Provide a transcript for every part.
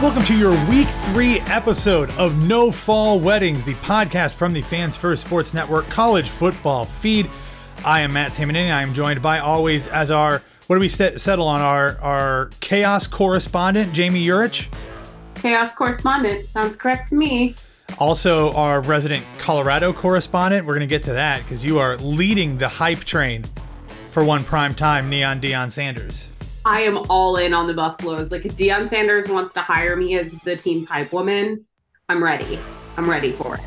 Welcome to your week three episode of No Fall Weddings, the podcast from the Fans First Sports Network college football feed. I am Matt Tamanini. I am joined by always as our what do we set, settle on our our chaos correspondent Jami Jurich, Chaos correspondent sounds correct to me. also our resident Colorado correspondent. We're gonna get to that because you are leading the hype train for one prime time Neon Deion Sanders. I am all in on the Buffaloes. Like if Deion Sanders wants to hire me as the team's hype woman, I'm ready. I'm ready for it.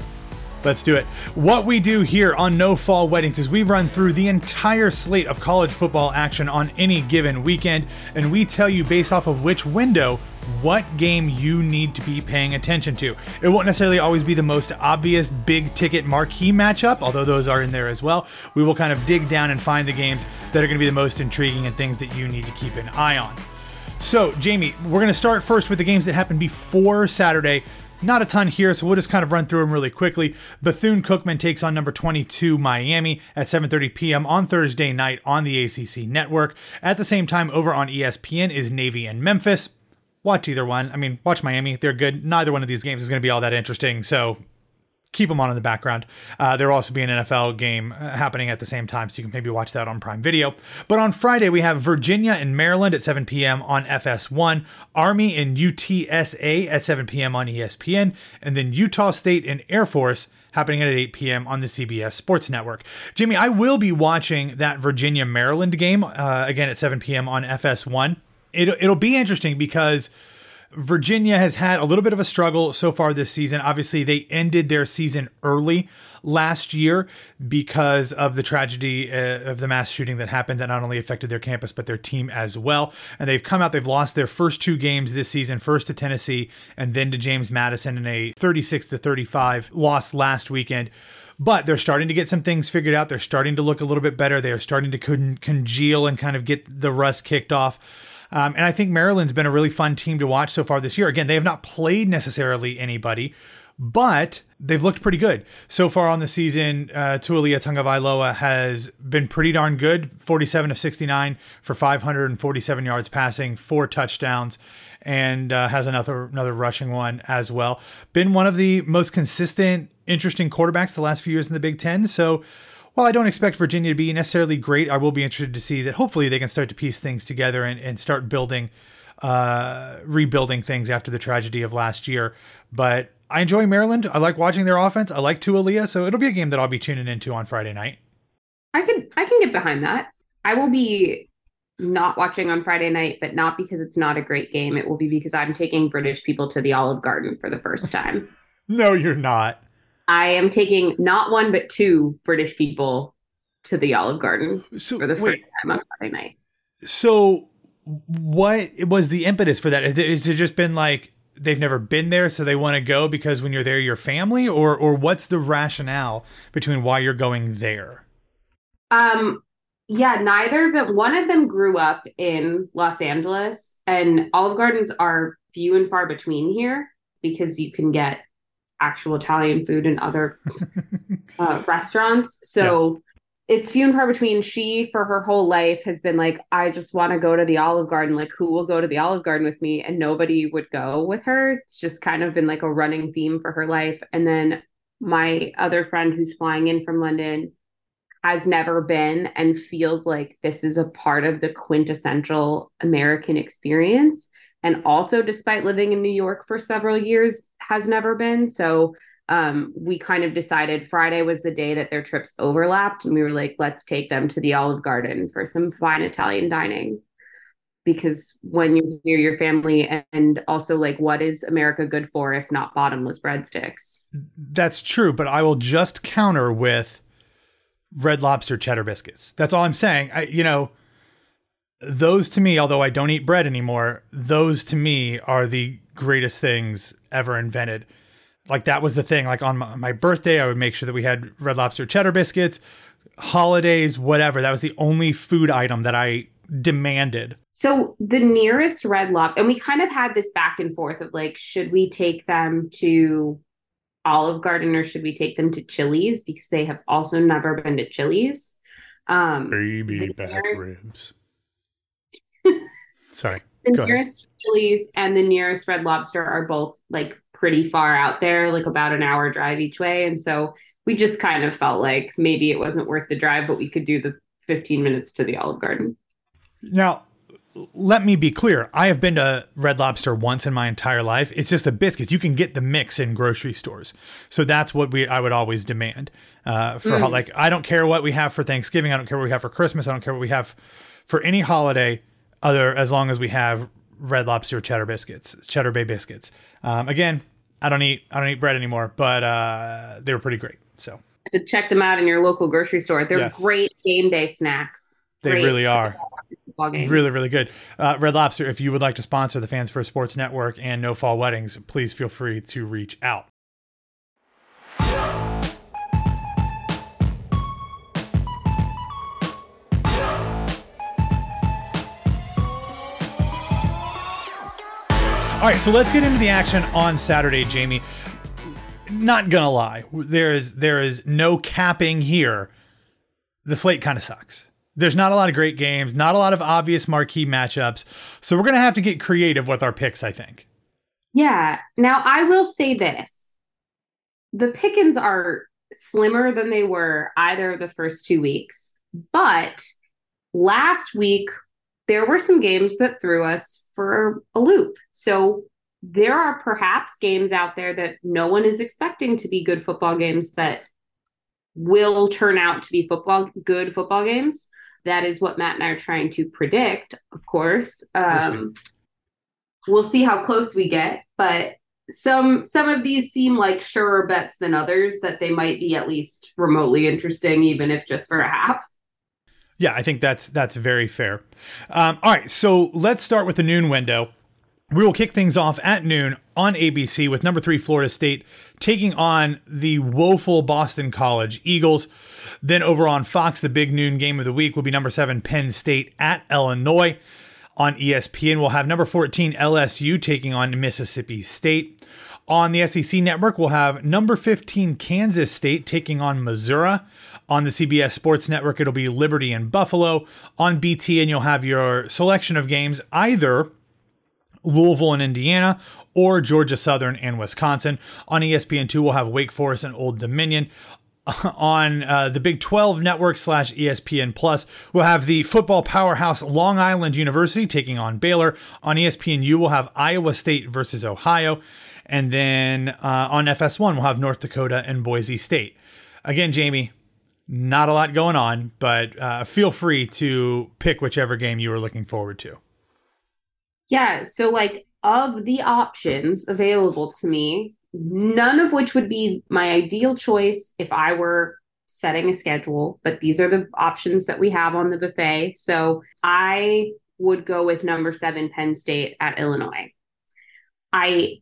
Let's do it. What we do here on No Fall Weddings is we run through the entire slate of college football action on any given weekend, and we tell you based off of which window what game you need to be paying attention to. It won't necessarily always be the most obvious big ticket marquee matchup, although those are in there as well. We will kind of dig down and find the games that are going to be the most intriguing and things that you need to keep an eye on. So, Jami, we're going to start first with the games that happened before Saturday. Not a ton here, so we'll just kind of run through them really quickly. Bethune Cookman takes on number 22 Miami at 7:30 p.m. on Thursday night on the ACC network. At the same time, over on ESPN is Navy and Memphis. Watch either one. I mean, watch Miami. They're good. Neither one of these games is going to be all that interesting, so keep them on in the background. Uh, there will also be an NFL game uh, happening at the same time, so you can maybe watch that on Prime Video. But on Friday, we have Virginia and Maryland at 7 p.m. on FS1, Army and UTSA at 7 p.m. on ESPN, and then Utah State and Air Force happening at 8 p.m. on the CBS Sports Network. Jimmy, I will be watching that Virginia Maryland game uh, again at 7 p.m. on FS1. It'll, it'll be interesting because Virginia has had a little bit of a struggle so far this season. Obviously, they ended their season early last year because of the tragedy uh, of the mass shooting that happened that not only affected their campus but their team as well. And they've come out, they've lost their first two games this season, first to Tennessee and then to James Madison in a 36 to 35 loss last weekend. But they're starting to get some things figured out. They're starting to look a little bit better. They are starting to con- congeal and kind of get the rust kicked off. Um, and I think Maryland's been a really fun team to watch so far this year. Again, they have not played necessarily anybody, but they've looked pretty good so far on the season. Uh, Taulia Tagovailoa has been pretty darn good 47 of 69 for 547 yards passing, four touchdowns, and uh, has another another rushing one as well. Been one of the most consistent, interesting quarterbacks the last few years in the Big Ten. So while I don't expect Virginia to be necessarily great, I will be interested to see that hopefully they can start to piece things together and, and start building, uh, rebuilding things after the tragedy of last year. But I enjoy Maryland. I like watching their offense. I like Taulia, so it'll be a game that I'll be tuning into on Friday night. I could I can get behind that. I will be not watching on Friday night, but not because it's not a great game. It will be because I'm taking British people to the Olive Garden for the first time. No, you're not. I am taking not one but two British people to the Olive Garden So for the first wait, time on Friday night. so what was the impetus for that? Is it- it just been like they've never been there, so they want to go because when you're there, you're family, or or what's the rationale between why you're going there? Um, yeah, neither of them. One of them grew up in Los Angeles, and Olive Gardens are few and far between here because you can get actual Italian food in other uh, restaurants. So it's few and far between. She, for her whole life, has been like, I just want to go to the Olive Garden. Like, who will go to the Olive Garden with me? And nobody would go with her. It's just kind of been like a running theme for her life. And then my other friend who's flying in from London has never been and feels like this is a part of the quintessential American experience. And also, despite living in New York for several years, has never been. So um, we kind of decided Friday was the day that their trips overlapped. And we were like, let's take them to the Olive Garden for some fine Italian dining. Because when you're near your family, and also like, what is America good for if not bottomless breadsticks? That's true. But I will just counter with red lobster cheddar biscuits. That's all I'm saying. I, you know, those to me, although I don't eat bread anymore, those to me are the greatest things ever invented. Like that was the thing. Like on my, my birthday, I would make sure that we had red lobster cheddar biscuits, holidays, whatever. That was the only food item that I demanded. So the nearest red lobster, and we kind of had this back and forth of like, should we take them to Olive Garden or should we take them to Chili's because they have also never been to Chili's? Um, Baby back nearest... ribs. Sorry. The nearest. Chili's and the nearest Red Lobster are both like pretty far out there, like about an hour drive each way. And so we just kind of felt like maybe it wasn't worth the drive, but we could do the 15 minutes to the Olive Garden. Now, let me be clear. I have been to Red Lobster once in my entire life. It's just the biscuits. You can get the mix in grocery stores, so that's what we I would always demand uh, for mm. like I don't care what we have for Thanksgiving. I don't care what we have for Christmas. I don't care what we have for any holiday other as long as we have Red Lobster cheddar biscuits, cheddar bay biscuits. Um, again, I don't eat I don't eat bread anymore, but uh, they were pretty great. So to check them out in your local grocery store. They're yes. great game day snacks. They great. really are. Really, really good. Uh, Red Lobster, if you would like to sponsor the Fans First Sports Network and No Fall Weddings, please feel free to reach out. All right, so let's get into the action on Saturday, Jami. Not gonna lie, there is there is no capping here. The slate kind of sucks. There's not a lot of great games, not a lot of obvious marquee matchups. So we're gonna have to get creative with our picks, I think. Yeah. Now I will say this. The pickings are slimmer than they were either of the first two weeks. But last week there were some games that threw us for a loop. So there are perhaps games out there that no one is expecting to be good football games that will turn out to be football good football games. That is what Matt and I are trying to predict, of course. Um, we'll, see. how close we get, but some some of these seem like surer bets than others that they might be at least remotely interesting, even if just for a half. Yeah, I think that's that's very fair. Um, all right, so let's start with the noon window. We will kick things off at noon on ABC with number three Florida State taking on the woeful Boston College Eagles. Then over on Fox, the big noon game of the week will be number seven Penn State at Illinois. On ESPN, we'll have number 14 LSU taking on Mississippi State. On the SEC network, we'll have number 15 Kansas State taking on Missouri. On the CBS Sports Network, it'll be Liberty and Buffalo. On BTN, you'll have your selection of games either Louisville and Indiana or Georgia Southern and Wisconsin. On ESPN2, we'll have Wake Forest and Old Dominion. On uh, the Big 12 network slash ESPN Plus, we'll have the football powerhouse Long Island University taking on Baylor. On ESPNU, we'll have Iowa State versus Ohio. And then uh, on FS1, we'll have North Dakota and Boise State. Again, Jami, not a lot going on, but uh, feel free to pick whichever game you are looking forward to. Yeah. So, like, of the options available to me, none of which would be my ideal choice if I were setting a schedule, but these are the options that we have on the buffet. So, I would go with number seven, Penn State at Illinois. I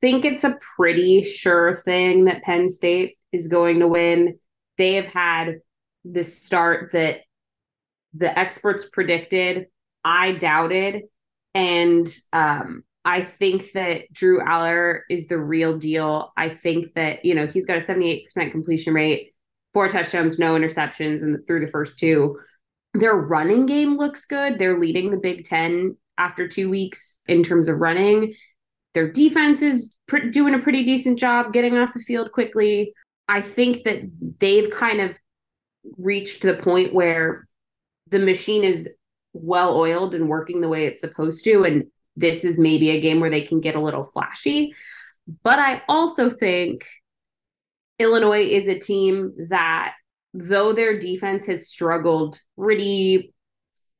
think it's a pretty sure thing that Penn State is going to win they have had the start that the experts predicted. I doubted. And um, I think that Drew Allar is the real deal. I think that, you know, he's got a 78% completion rate, four touchdowns, no interceptions and through the first two. Their running game looks good. They're leading the Big Ten after two weeks in terms of running. Their defense is pr- doing a pretty decent job getting off the field quickly. I think that they've kind of reached the point where the machine is well oiled and working the way it's supposed to. And this is maybe a game where they can get a little flashy. But I also think Illinois is a team that, though their defense has struggled pretty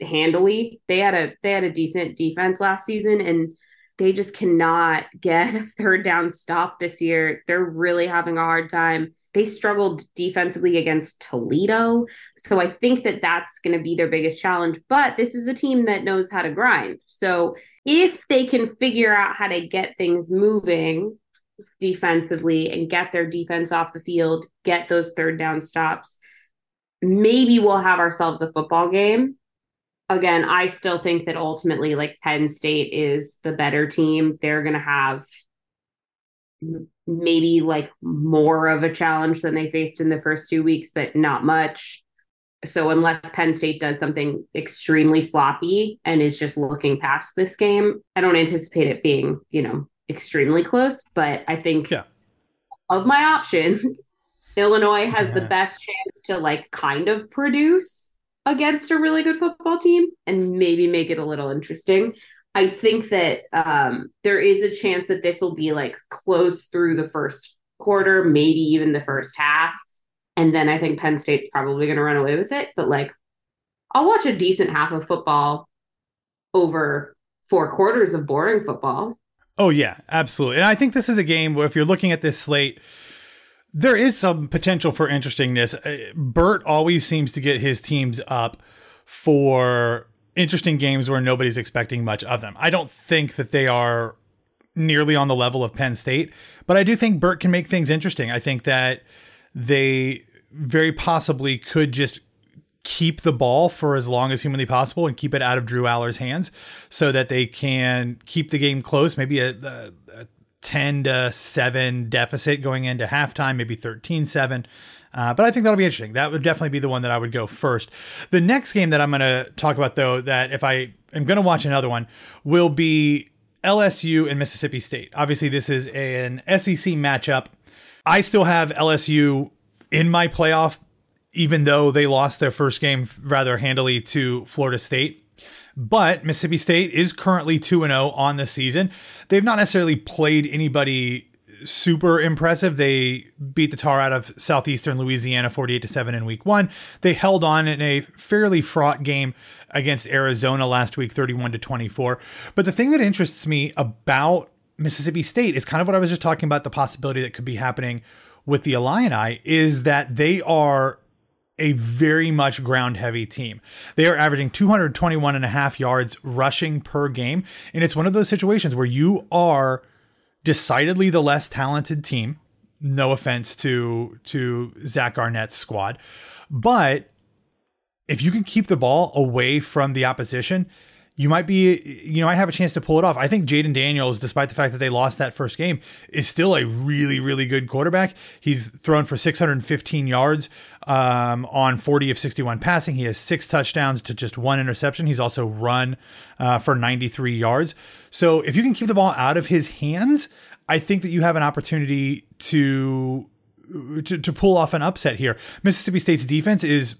handily, they had a they had a decent defense last season and they just cannot get a third down stop this year. They're really having a hard time. They struggled defensively against Toledo. So I think that that's going to be their biggest challenge. But this is a team that knows how to grind. So if they can figure out how to get things moving defensively and get their defense off the field, get those third down stops, maybe we'll have ourselves a football game again, I still think that ultimately, like Penn State is the better team. They're going to have maybe like more of a challenge than they faced in the first two weeks, but not much. So unless Penn State does something extremely sloppy and is just looking past this game, I don't anticipate it being, you know, extremely close. But I think yeah. of my options, Illinois has yeah. the best chance to like kind of produce against a really good football team and maybe make it a little interesting. I think that um, there is a chance that this will be like close through the first quarter, maybe even the first half. And then I think Penn State's probably going to run away with it. But like, I'll watch a decent half of football over four quarters of boring football. Oh, yeah, absolutely. And I think this is a game where if you're looking at this slate, there is some potential for interestingness. Uh, Bret always seems to get his teams up for interesting games where nobody's expecting much of them. I don't think that they are nearly on the level of Penn State, but I do think Bret can make things interesting. I think that they very possibly could just keep the ball for as long as humanly possible and keep it out of Drew Allar's hands so that they can keep the game close, maybe a, a 10 to 7 deficit going into halftime, maybe 13 7. Uh, but I think that'll be interesting. That would definitely be the one that I would go first. The next game that I'm going to talk about, though, that if I am going to watch another one, will be LSU and Mississippi State. Obviously, this is an SEC matchup. I still have LSU in my playoff, even though they lost their first game rather handily to Florida State. But Mississippi State is currently 2 0 on the season. They've not necessarily played anybody super impressive. They beat the tar out of Southeastern Louisiana 48 to 7 in week 1. They held on in a fairly fraught game against Arizona last week 31 to 24. But the thing that interests me about Mississippi State is kind of what I was just talking about the possibility that could be happening with the Illini is that they are a very much ground heavy team. They are averaging 221 and a half yards rushing per game. And it's one of those situations where you are decidedly the less talented team. No offense to to Zach Arnett's squad. But if you can keep the ball away from the opposition, you might be, you know, have a chance to pull it off. I think Jayden Daniels, despite the fact that they lost that first game, is still a really, really good quarterback. He's thrown for 615 yards um, on 40 of 61 passing. He has six touchdowns to just one interception. He's also run uh, for 93 yards. So if you can keep the ball out of his hands, I think that you have an opportunity to to, to pull off an upset here. Mississippi State's defense is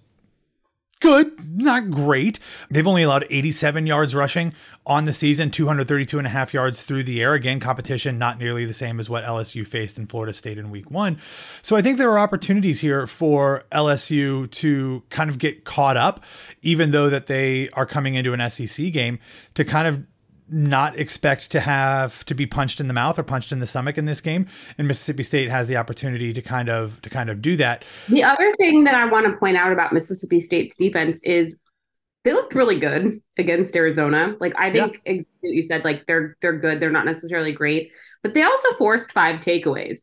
good, not great. They've only allowed 87 yards rushing on the season, 232 and a half yards through the air. Again, competition not nearly the same as what LSU faced in Florida State in week one. So I think there are opportunities here for LSU to kind of get caught up, even though that they are coming into an SEC game to kind of not expect to have to be punched in the mouth or punched in the stomach in this game and Mississippi State has the opportunity to kind of to kind of do that. The other thing that I want to point out about Mississippi State's defense is they looked really good against Arizona. Like I think yeah. exactly you said like they're they're good, they're not necessarily great, but they also forced five takeaways.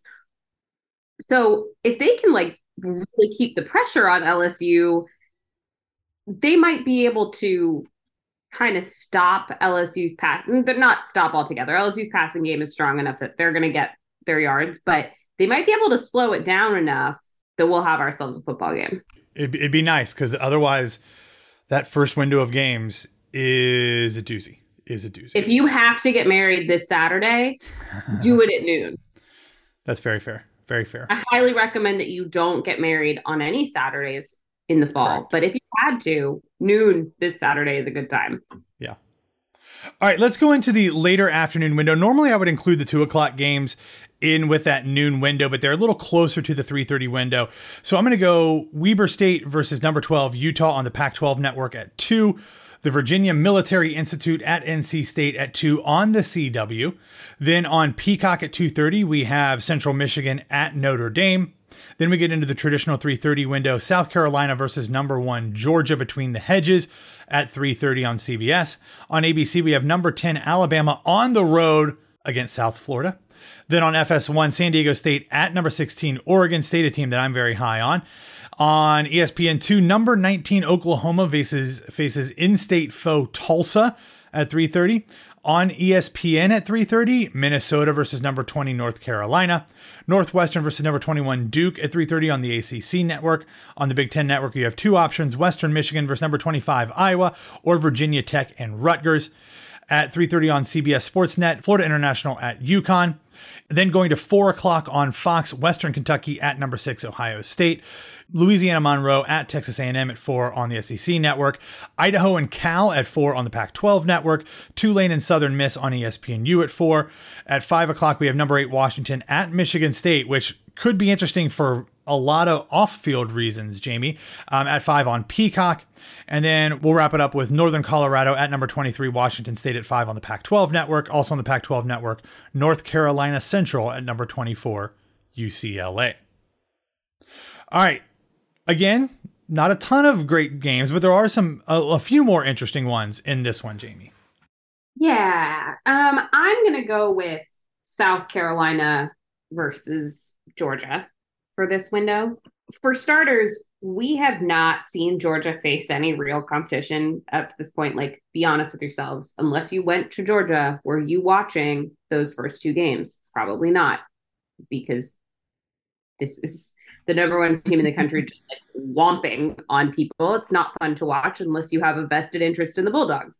So, if they can like really keep the pressure on LSU, they might be able to kind of stop LSU's pass. They're not stop altogether. LSU's passing game is strong enough that they're going to get their yards, but they might be able to slow it down enough that we'll have ourselves a football game. It'd, it'd be nice because otherwise, that first window of games is a doozy. is a doozy. If you have to get married this Saturday, do it at noon. That's very fair. Very fair. I highly recommend that you don't get married on any Saturdays in the fall. Correct. But if you had to, noon this Saturday is a good time. Yeah. All right, let's go into the later afternoon window. Normally, I would include the two o'clock games in with that noon window, but they're a little closer to the 3:30 window. So I'm going to go Weber State versus number 12 Utah on the Pac-12 network at 2 the Virginia Military Institute at NC State at 2 on the CW. Then on Peacock at 2:30 we have Central Michigan at Notre Dame. Then we get into the traditional 3:30 window, South Carolina versus number 1 Georgia between the hedges at 3:30 on CBS. On ABC we have number 10 Alabama on the road against South Florida. Then on FS1 San Diego State at number 16 Oregon State, a team that I'm very high on on ESPN2. Number 19 Oklahoma faces faces in-state foe Tulsa at 3:30. On ESPN at 3:30, Minnesota versus number 20 North Carolina, Northwestern versus number 21 Duke at 3:30 on the ACC network. On the Big 10 network, you have two options: Western Michigan versus number 25 Iowa or Virginia Tech and Rutgers. At 3:30 on CBS Sportsnet, Florida International at UConn. Then going to 4 o'clock on Fox, Western Kentucky at number 6 Ohio State. Louisiana Monroe at Texas A&M at 4 on the SEC network, Idaho and Cal at 4 on the Pac-12 network, Tulane and Southern Miss on ESPNU at 4. At 5 o'clock, we have number 8 Washington at Michigan State, which could be interesting for a lot of off-field reasons, Jami, um, at 5 on Peacock. And then we'll wrap it up with Northern Colorado at number 23, Washington State at 5 on the Pac 12 network. Also on the Pac 12 network, North Carolina Central at number 24, UCLA. All right, again, not a ton of great games, but there are some a, a few more interesting ones in this one, Jami. Yeah, um, I'm gonna go with South Carolina versus Georgia for this window. For starters, we have not seen Georgia face any real competition up to this point. Like, be honest with yourselves. Unless you went to Georgia, were you watching those first two games? Probably not, because this is the number one team in the country just like whomping on people. It's not fun to watch unless you have a vested interest in the Bulldogs.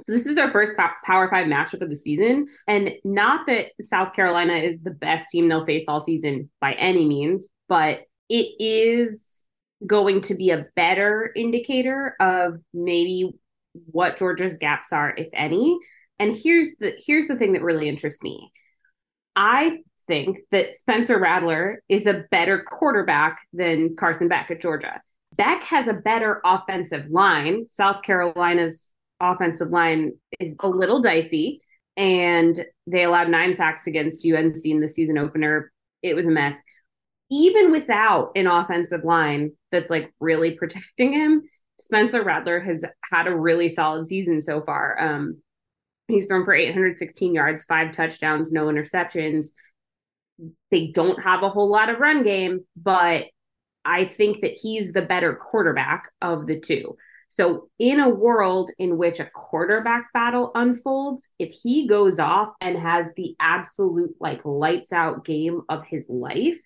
So this is their first Power Five matchup of the season, and not that South Carolina is the best team they'll face all season by any means, but it is going to be a better indicator of maybe what Georgia's gaps are, if any. And here's the here's the thing that really interests me. I think that Spencer Rattler is a better quarterback than Carson Beck at Georgia. Beck has a better offensive line. South Carolina's offensive line is a little dicey, and they allowed nine sacks against UNC in the season opener. It was a mess. Even without an offensive line that's like really protecting him, Spencer Rattler has had a really solid season so far. Um, he's thrown for 816 yards, five touchdowns, no interceptions they don't have a whole lot of run game, but I think that he's the better quarterback of the two. So, in a world in which a quarterback battle unfolds, if he goes off and has the absolute like lights out game of his life,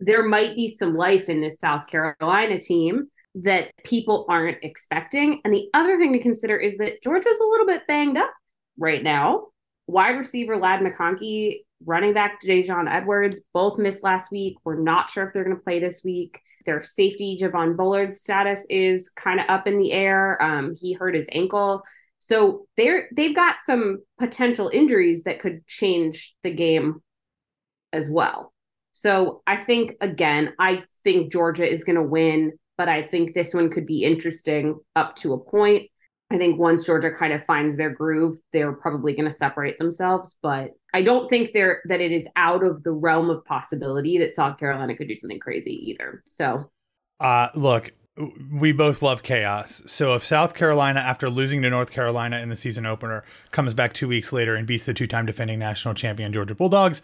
there might be some life in this South Carolina team that people aren't expecting. And the other thing to consider is that Georgia's a little bit banged up right now. Wide receiver Ladd McConkey running back Daijun Edwards both missed last week. We're not sure if they're going to play this week. Their safety, Javon Bullard's status is kind of up in the air. Um, he hurt his ankle. So they're they've got some potential injuries that could change the game as well. So I think again, I think Georgia is going to win, but I think this one could be interesting up to a point. I think once Georgia kind of finds their groove, they're probably going to separate themselves. But I don't think they're that it is out of the realm of possibility that South Carolina could do something crazy either. So, uh, look, we both love chaos. So if South Carolina, after losing to North Carolina in the season opener, comes back two weeks later and beats the two-time defending national champion Georgia Bulldogs,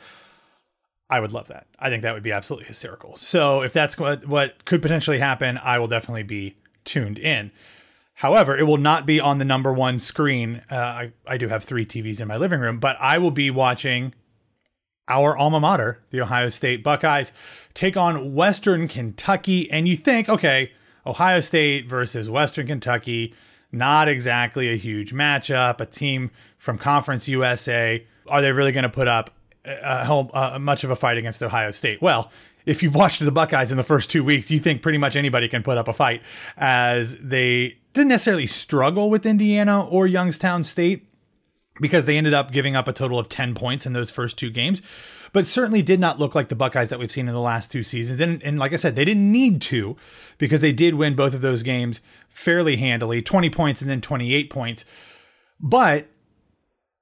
I would love that. I think that would be absolutely hysterical. So if that's what what could potentially happen, I will definitely be tuned in. However, it will not be on the number one screen. Uh, I, I do have three TVs in my living room, but I will be watching our alma mater, the Ohio State Buckeyes, take on Western Kentucky. And you think, okay, Ohio State versus Western Kentucky, Not exactly a huge matchup. A team from Conference USA. Are they really going to put up a home, uh, much of a fight against Ohio State? Well, if you've watched the Buckeyes in the first two weeks, you think pretty much anybody can put up a fight, as they didn't necessarily struggle with Indiana or Youngstown State because they ended up giving up a total of 10 points in those first two games, but certainly did not look like the Buckeyes that we've seen in the last two seasons. And, and like I said, they didn't need to because they did win both of those games fairly handily 20 points and then 28 points. But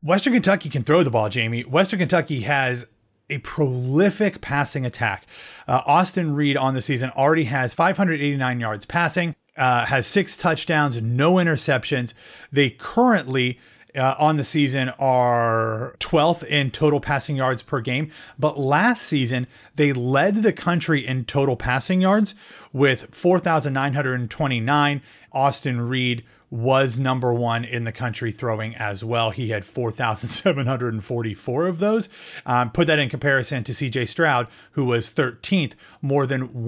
Western Kentucky can throw the ball, Jami. Western Kentucky has a prolific passing attack. Uh, Austin Reed on the season already has 589 yards passing, uh, has six touchdowns, no interceptions. They currently uh, on the season are 12th in total passing yards per game. But last season, they led the country in total passing yards with 4,929. Austin Reed was number one in the country throwing as well. He had 4,744 of those. Um, put that in comparison to CJ Stroud, who was 13th, more than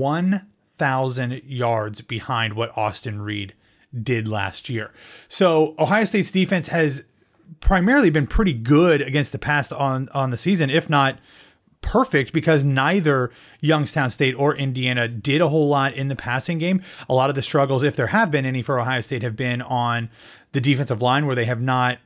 1,000 yards behind what Austin Reed did last year. So Ohio State's defense has primarily been pretty good against the pass on on the season, if not perfect because neither Youngstown State or Indiana did a whole lot in the passing game. A lot of the struggles, if there have been any for Ohio State, have been on the defensive line where they have not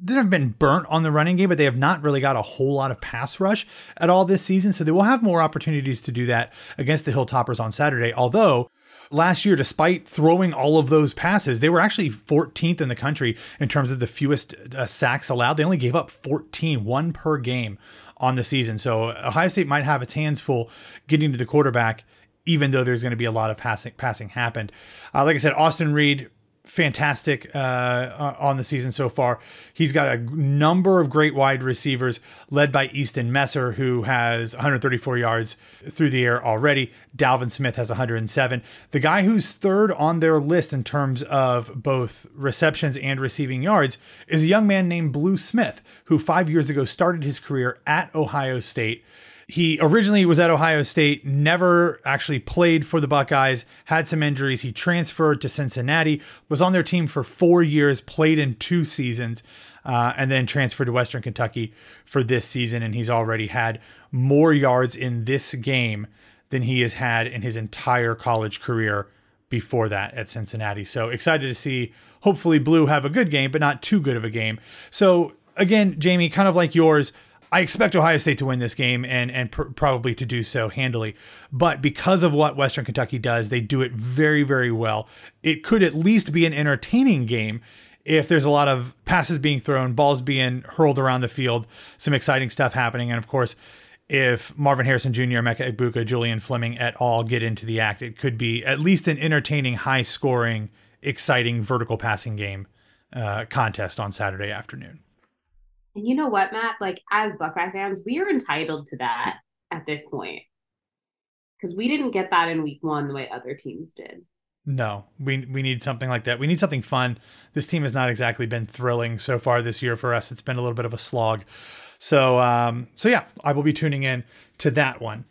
they have been burnt on the running game, but they have not really got a whole lot of pass rush at all this season. So they will have more opportunities to do that against the Hilltoppers on Saturday. Although last year, despite throwing all of those passes, they were actually 14th in the country in terms of the fewest uh, sacks allowed. They only gave up 14, one per game on the season. So Ohio State might have its hands full getting to the quarterback, even though there's going to be a lot of passing passing happened. Uh, like I said, Austin Reed fantastic uh, on the season so far. He's got a number of great wide receivers, led by Easton Messer, who has 134 yards through the air already. Dalvin Smith has 107. The guy who's third on their list in terms of both receptions and receiving yards is a young man named Blue Smith, who five years ago started his career at Ohio State he originally was at Ohio State, never actually played for the Buckeyes, had some injuries. He transferred to Cincinnati, was on their team for four years, played in two seasons, uh, and then transferred to Western Kentucky for this season. And he's already had more yards in this game than he has had in his entire college career before that at Cincinnati. So excited to see, hopefully, Blue have a good game, but not too good of a game. So, again, Jamie, kind of like yours, I expect Ohio State to win this game and and pr- probably to do so handily. But because of what Western Kentucky does, they do it very very well. It could at least be an entertaining game if there's a lot of passes being thrown, balls being hurled around the field, some exciting stuff happening, and of course. If Marvin Harrison Jr., Emeka Egbuka, Julian Fleming et al. get into the act, it could be at least an entertaining, high scoring, exciting vertical passing game uh, contest on Saturday afternoon. And you know what, Matt? Like as Buckeye fans, we are entitled to that at this point. Because we didn't get that in week one the way other teams did. No, we we need something like that. We need something fun. This team has not exactly been thrilling so far this year for us. It's been a little bit of a slog. So um so yeah, I will be tuning in to that one.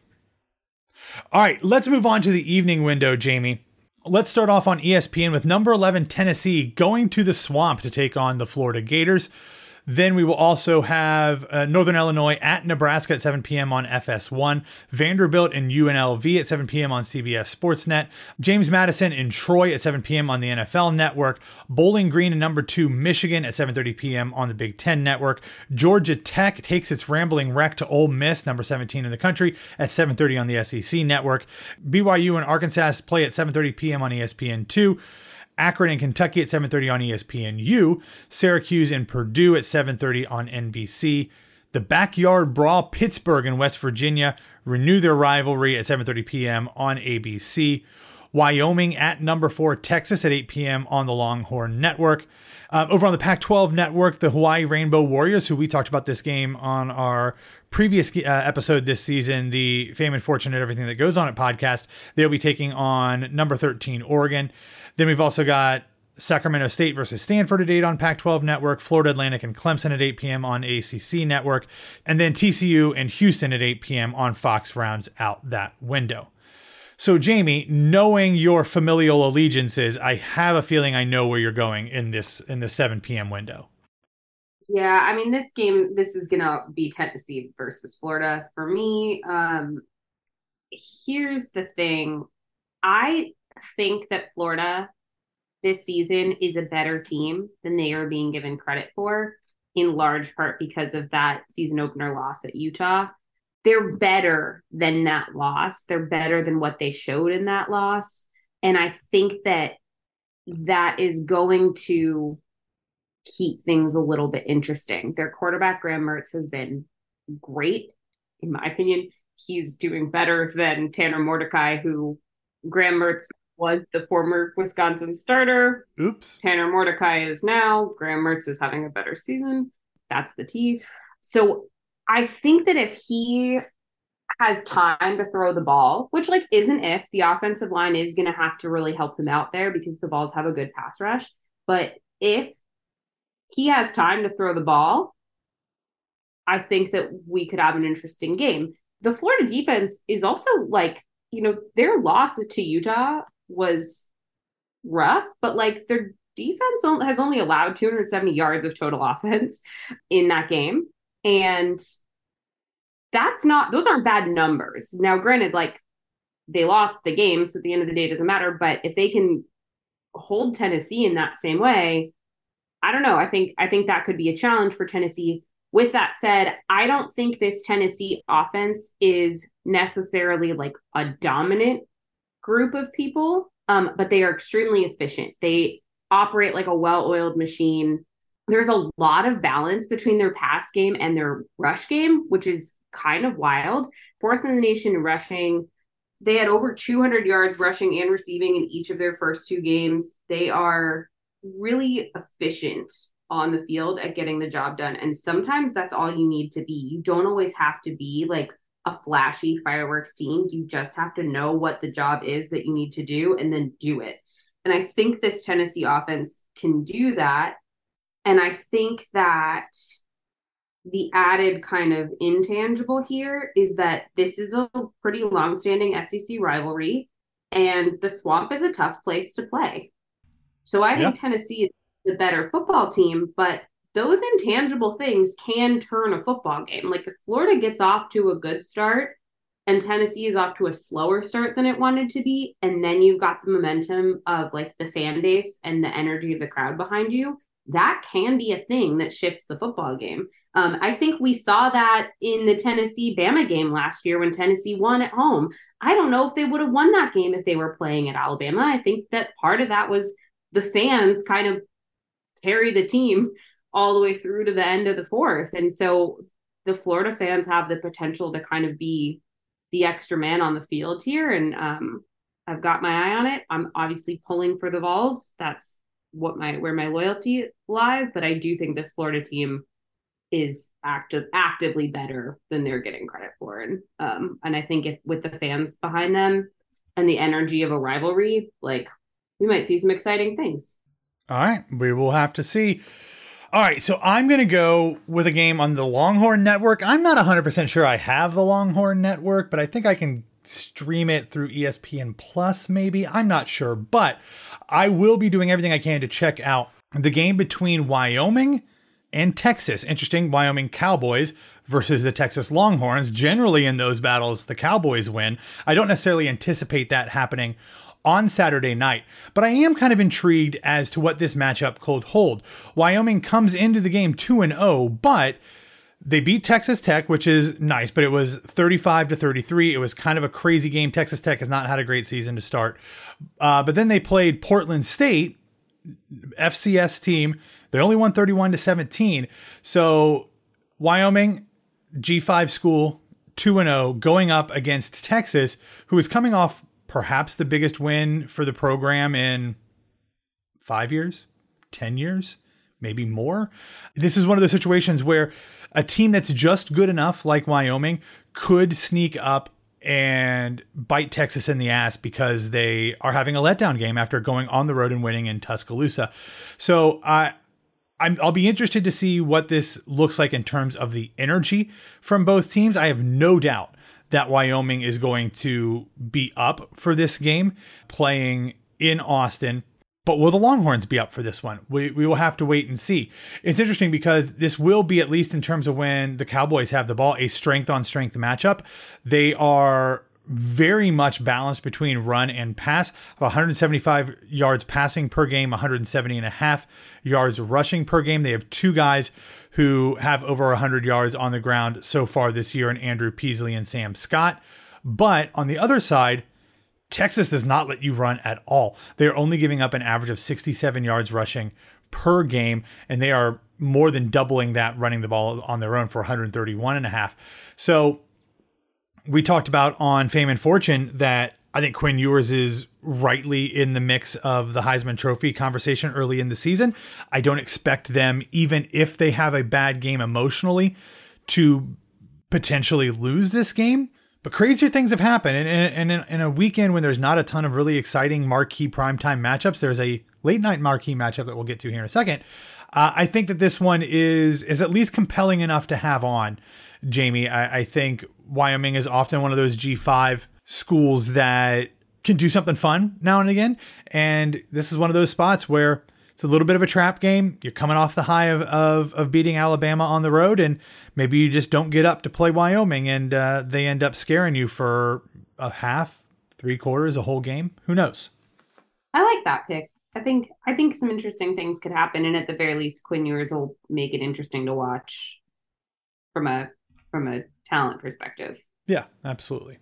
All right, let's move on to the evening window, Jami. Let's start off on ESPN with number 11 Tennessee going to the swamp to take on the Florida Gators. Then we will also have uh, Northern Illinois at Nebraska at 7 p.m. on FS1, Vanderbilt and UNLV at 7 p.m. on CBS Sportsnet, James Madison in Troy at 7 p.m. on the NFL Network, Bowling Green and number two Michigan at 7:30 p.m. on the Big Ten Network, Georgia Tech takes its rambling wreck to Ole Miss, number 17 in the country, at 7:30 on the SEC Network, BYU and Arkansas play at 7:30 p.m. on ESPN2. Akron and Kentucky at 7:30 on ESPNU, Syracuse and Purdue at 7:30 on NBC. The Backyard Brawl Pittsburgh and West Virginia renew their rivalry at 7:30 p.m. on ABC. Wyoming at number 4 Texas at 8 p.m. on the Longhorn Network. Um, over on the Pac 12 network, the Hawaii Rainbow Warriors, who we talked about this game on our previous uh, episode this season, the Fame and Fortune and Everything That Goes On at podcast, they'll be taking on number 13 Oregon. Then we've also got Sacramento State versus Stanford at 8 on Pac 12 Network, Florida Atlantic and Clemson at 8 p.m. on ACC Network, and then TCU and Houston at 8 p.m. on Fox rounds out that window. So, Jami, knowing your familial allegiances, I have a feeling I know where you're going in this in the 7 p.m. window. Yeah, I mean, this game, this is gonna be Tennessee versus Florida for me. Um, here's the thing: I think that Florida this season is a better team than they are being given credit for, in large part because of that season opener loss at Utah they're better than that loss. They're better than what they showed in that loss. And I think that that is going to keep things a little bit interesting. Their quarterback, Graham Mertz, has been great, in my opinion. He's doing better than Tanner Mordecai, who Graham Mertz was the former Wisconsin starter. Oops. Tanner Mordecai is now. Graham Mertz is having a better season. That's the T. So I think that if he has time to throw the ball, which like isn't if the offensive line is going to have to really help him out there because the Vols have a good pass rush. But if he has time to throw the ball, I think that we could have an interesting game. The Florida defense is also like, you know, their loss to Utah was rough, but like their defense has only allowed 270 yards of total offense in that game. And that's not, those aren't bad numbers. Now, granted, like they lost the game. So at the end of the day, it doesn't matter. But if they can hold Tennessee in that same way, I don't know. I think, I think that could be a challenge for Tennessee. With that said, I don't think this Tennessee offense is necessarily like a dominant group of people, um, but they are extremely efficient. They operate like a well oiled machine there's a lot of balance between their pass game and their rush game, which is kind of wild. Fourth in the nation in rushing. They had over 200 yards rushing and receiving in each of their first two games. They are really efficient on the field at getting the job done. And sometimes that's all you need to be. You don't always have to be like a flashy fireworks team. You just have to know what the job is that you need to do and then do it. And I think this Tennessee offense can do that and I think that the added kind of intangible here is that this is a pretty long-standing SEC rivalry, and the Swamp is a tough place to play. So I think Tennessee is the better football team, but those intangible things can turn a football game. Like if Florida gets off to a good start and Tennessee is off to a slower start than it wanted to be, and then you've got the momentum of like the fan base and the energy of the crowd behind you, that can be a thing that shifts the football game. Um, I think we saw that in the Tennessee Bama game last year when Tennessee won at home. I don't know if they would have won that game if they were playing at Alabama. I think that part of that was the fans kind of carry the team all the way through to the end of the fourth. And so the Florida fans have the potential to kind of be the extra man on the field here. And um, I've got my eye on it. I'm obviously pulling for the Vols. That's what my where my loyalty lies, but I do think this Florida team is active actively better than they're getting credit for. And um and I think if with the fans behind them and the energy of a rivalry, like we might see some exciting things. All right, we will have to see. All right, so I'm going to go with a game on the Longhorn Network. I'm not 100% sure I have the Longhorn Network, but I think I can stream it through ESPN Plus, maybe. I'm not sure, but I will be doing everything I can to check out the game between Wyoming and Texas. Interesting, Wyoming Cowboys versus the Texas Longhorns. Generally, in those battles, the Cowboys win. I don't necessarily anticipate that happening on Saturday night, but I am kind of intrigued as to what this matchup could hold. Wyoming comes into the game 2 and 0, but they beat Texas Tech, which is nice, but it was 35 to 33. It was kind of a crazy game. Texas Tech has not had a great season to start. Uh, but then they played Portland State, FCS team. They only won 31 to 17. So Wyoming, G5 school, 2 0, going up against Texas, who is coming off perhaps the biggest win for the program in five years, 10 years, maybe more. This is one of those situations where a team that's just good enough, like Wyoming, could sneak up and bite Texas in the ass because they are having a letdown game after going on the road and winning in Tuscaloosa. So I. I'm, I'll be interested to see what this looks like in terms of the energy from both teams. I have no doubt that Wyoming is going to be up for this game, playing in Austin. But will the Longhorns be up for this one? We, we will have to wait and see. It's interesting because this will be, at least in terms of when the Cowboys have the ball, a strength on strength matchup. They are very much balanced between run and pass 175 yards passing per game 170 and a half yards rushing per game they have two guys who have over 100 yards on the ground so far this year in andrew peasley and sam scott but on the other side texas does not let you run at all they're only giving up an average of 67 yards rushing per game and they are more than doubling that running the ball on their own for 131 and a half so we talked about on Fame and Fortune that I think Quinn Ewers is rightly in the mix of the Heisman Trophy conversation early in the season. I don't expect them, even if they have a bad game emotionally, to potentially lose this game. But crazier things have happened. And, and, and in a weekend when there's not a ton of really exciting marquee primetime matchups, there's a late night marquee matchup that we'll get to here in a second. Uh, I think that this one is is at least compelling enough to have on. Jami. I, I think Wyoming is often one of those G5 schools that can do something fun now and again. And this is one of those spots where it's a little bit of a trap game. You're coming off the high of, of, of beating Alabama on the road, and maybe you just don't get up to play Wyoming and uh, they end up scaring you for a half, three quarters, a whole game. Who knows? I like that pick. I think I think some interesting things could happen, and at the very least, Quinn Ewers will make it interesting to watch from a from a talent perspective. Yeah, absolutely.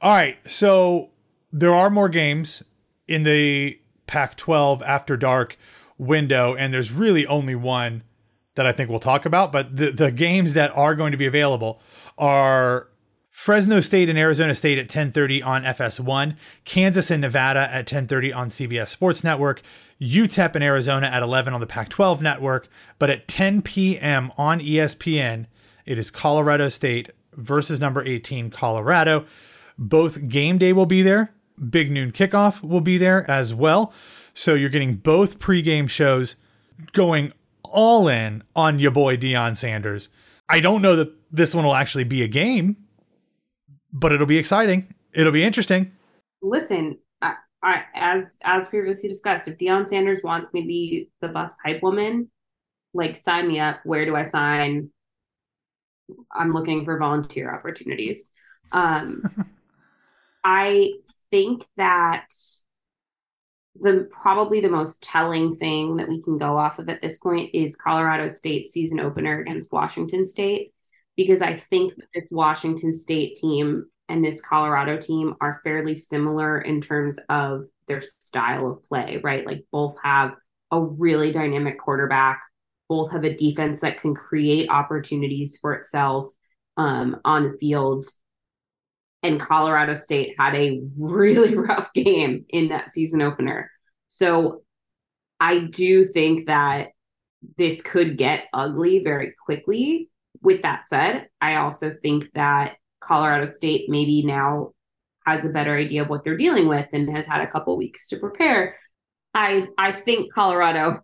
All right, so there are more games in the Pac-12 after dark window, and there's really only one that I think we'll talk about. But the the games that are going to be available are Fresno State and Arizona State at 10:30 on FS1, Kansas and Nevada at 10:30 on CBS Sports Network, UTEP and Arizona at 11 on the Pac-12 network, but at 10 p.m. on ESPN, it is Colorado State versus number 18, Colorado. Both game day will be there. Big noon kickoff will be there as well. So you're getting both pregame shows going all in on your boy Deion Sanders. I don't know that this one will actually be a game, but it'll be exciting. It'll be interesting. Listen, I, I, as as previously discussed, if Deion Sanders wants me to be the Buffs hype woman, like sign me up. Where do I sign? I'm looking for volunteer opportunities. Um, I think that the probably the most telling thing that we can go off of at this point is Colorado State season opener against Washington State because I think that this Washington State team and this Colorado team are fairly similar in terms of their style of play, right? Like both have a really dynamic quarterback both have a defense that can create opportunities for itself um, on the field. And Colorado State had a really rough game in that season opener. So I do think that this could get ugly very quickly. With that said, I also think that Colorado State maybe now has a better idea of what they're dealing with and has had a couple weeks to prepare. I I think Colorado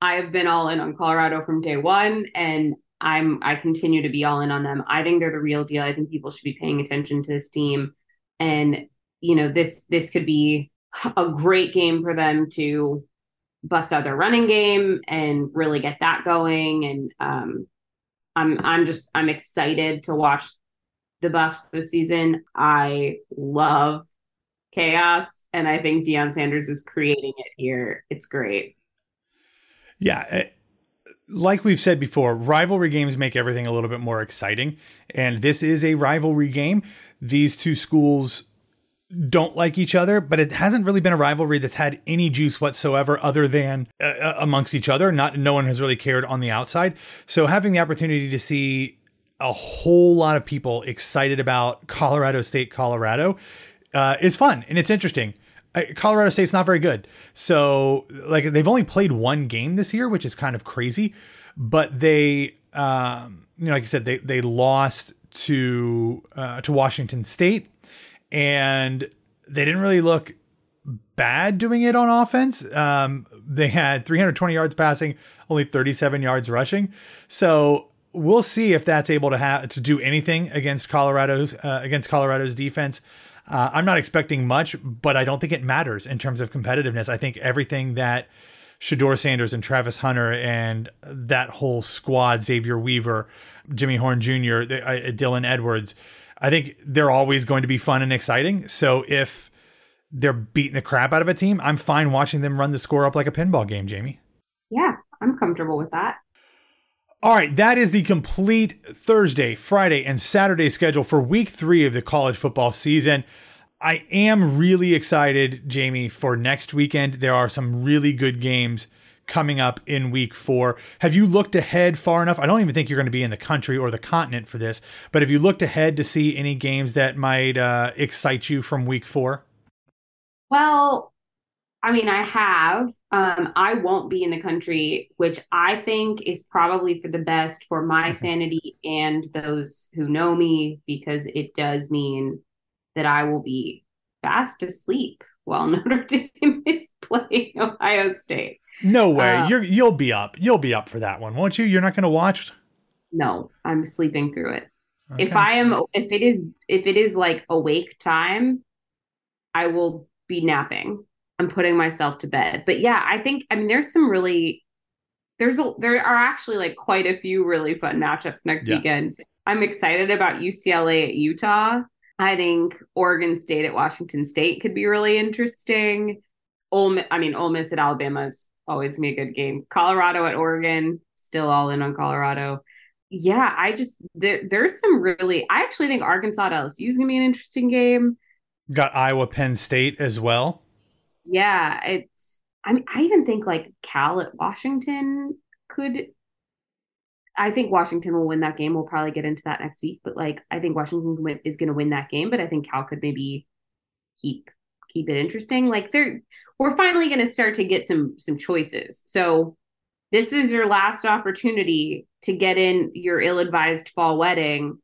I've been all in on Colorado from day one, and I'm I continue to be all in on them. I think they're the real deal. I think people should be paying attention to this team, and you know this this could be a great game for them to bust out their running game and really get that going. And um, I'm I'm just I'm excited to watch the Buffs this season. I love chaos, and I think Deion Sanders is creating it here. It's great. Yeah. Like we've said before, rivalry games make everything a little bit more exciting. And this is a rivalry game. These two schools don't like each other, but it hasn't really been a rivalry that's had any juice whatsoever other than uh, uh amongst each other. Not no one has really cared on the outside. So having the opportunity to see a whole lot of people excited about Colorado State, Colorado, uh, is fun and it's interesting. Colorado State's not very good. So like they've only played one game this year, which is kind of crazy. But they, um, you know, like I said, they they lost to uh, to Washington State, and they didn't really look bad doing it on offense. Um, they had 320 yards passing, only 37 yards rushing. So we'll see if that's able to have to do anything against Colorado's uh, against Colorado's defense. Uh, I'm not expecting much, but I don't think it matters in terms of competitiveness. I think everything that Shedeur Sanders and Travis Hunter and that whole squad, Xavier Weaver, Jimmy Horn Jr., uh, Dylan Edwards, I think they're always going to be fun and exciting. So if they're beating the crap out of a team, I'm fine watching them run the score up like a pinball game, Jami. Yeah, I'm comfortable with that. All right, that is the complete Thursday, Friday, and Saturday schedule for week three of the college football season. I am really excited, Jami, for next weekend. There are some really good games coming up in week four. Have you looked ahead far enough? I don't even think you're going to be in the country or the continent for this, but have you looked ahead to see any games that might uh, excite you from week four? Well, I mean, I have. Um, I won't be in the country, which I think is probably for the best for my sanity and those who know me, because it does mean that I will be fast asleep while Notre Dame is playing Ohio State. No way. Uh, You're you'll be up. You'll be up for that one, won't you? You're not going to watch. No, I'm sleeping through it. Okay. If I am, if it is, if it is like awake time, I will be napping. I'm putting myself to bed. But yeah, I think I mean there's some really there's a there are actually like quite a few really fun matchups next yeah. weekend. I'm excited about UCLA at Utah. I think Oregon State at Washington State could be really interesting. Ole, I mean, Ole Miss at Alabama is always gonna be a good game. Colorado at Oregon, still all in on Colorado. Yeah, I just there, there's some really. I actually think Arkansas at LSU is gonna be an interesting game. Got Iowa Penn State as well. Yeah, it's. I mean, I even think like Cal at Washington could. I think Washington will win that game. We'll probably get into that next week, but like I think Washington is going to win that game. But I think Cal could maybe keep keep it interesting. Like they're we're finally going to start to get some some choices. So this is your last opportunity to get in your ill-advised fall wedding.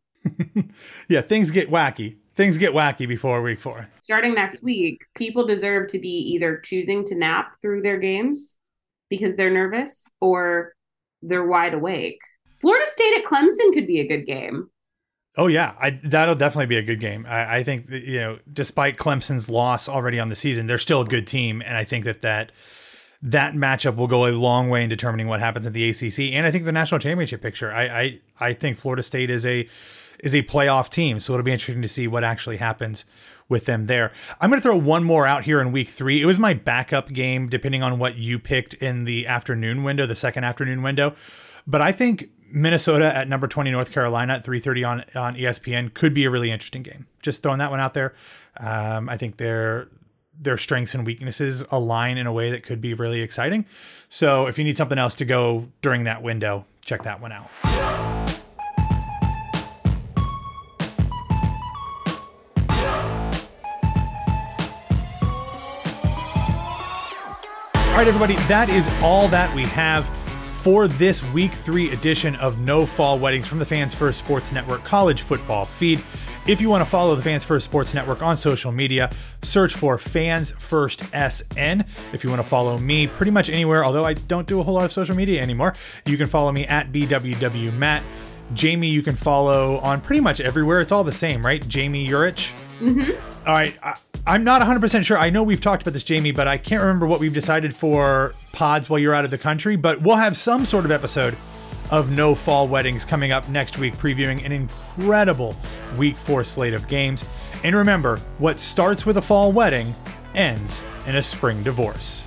yeah, things get wacky things get wacky before week four. Starting next week, people deserve to be either choosing to nap through their games because they're nervous or they're wide awake. Florida State at Clemson could be a good game. Oh yeah, I, that'll definitely be a good game. I, I think that, you know, despite Clemson's loss already on the season, they're still a good team, and I think that that that matchup will go a long way in determining what happens at the ACC, and I think the national championship picture. I I, I think Florida State is a is a playoff team. So it'll be interesting to see what actually happens with them there. I'm going to throw one more out here in week three. It was my backup game, depending on what you picked in the afternoon window, the second afternoon window. But I think Minnesota at number 20 North Carolina at 3:30 on on ESPN could be a really interesting game. Just throwing that one out there. Um, I think their their strengths and weaknesses align in a way that could be really exciting. So if you need something else to go during that window, check that one out. All right, everybody, that is all that we have for this week three edition of No Fall Weddings from the Fans First Sports Network college football feed. If you want to follow the Fans First Sports Network on social media, search for Fans First SN. If you want to follow me pretty much anywhere, although I don't do a whole lot of social media anymore, you can follow me at BWW Matt. Jami, you can follow on pretty much everywhere. It's all the same, right? Jami Jurich. Mm-hmm. All right. I, I'm not 100% sure. I know we've talked about this, Jami, but I can't remember what we've decided for pods while you're out of the country. But we'll have some sort of episode of No Fall Weddings coming up next week, previewing an incredible week four slate of games. And remember, what starts with a fall wedding ends in a spring divorce.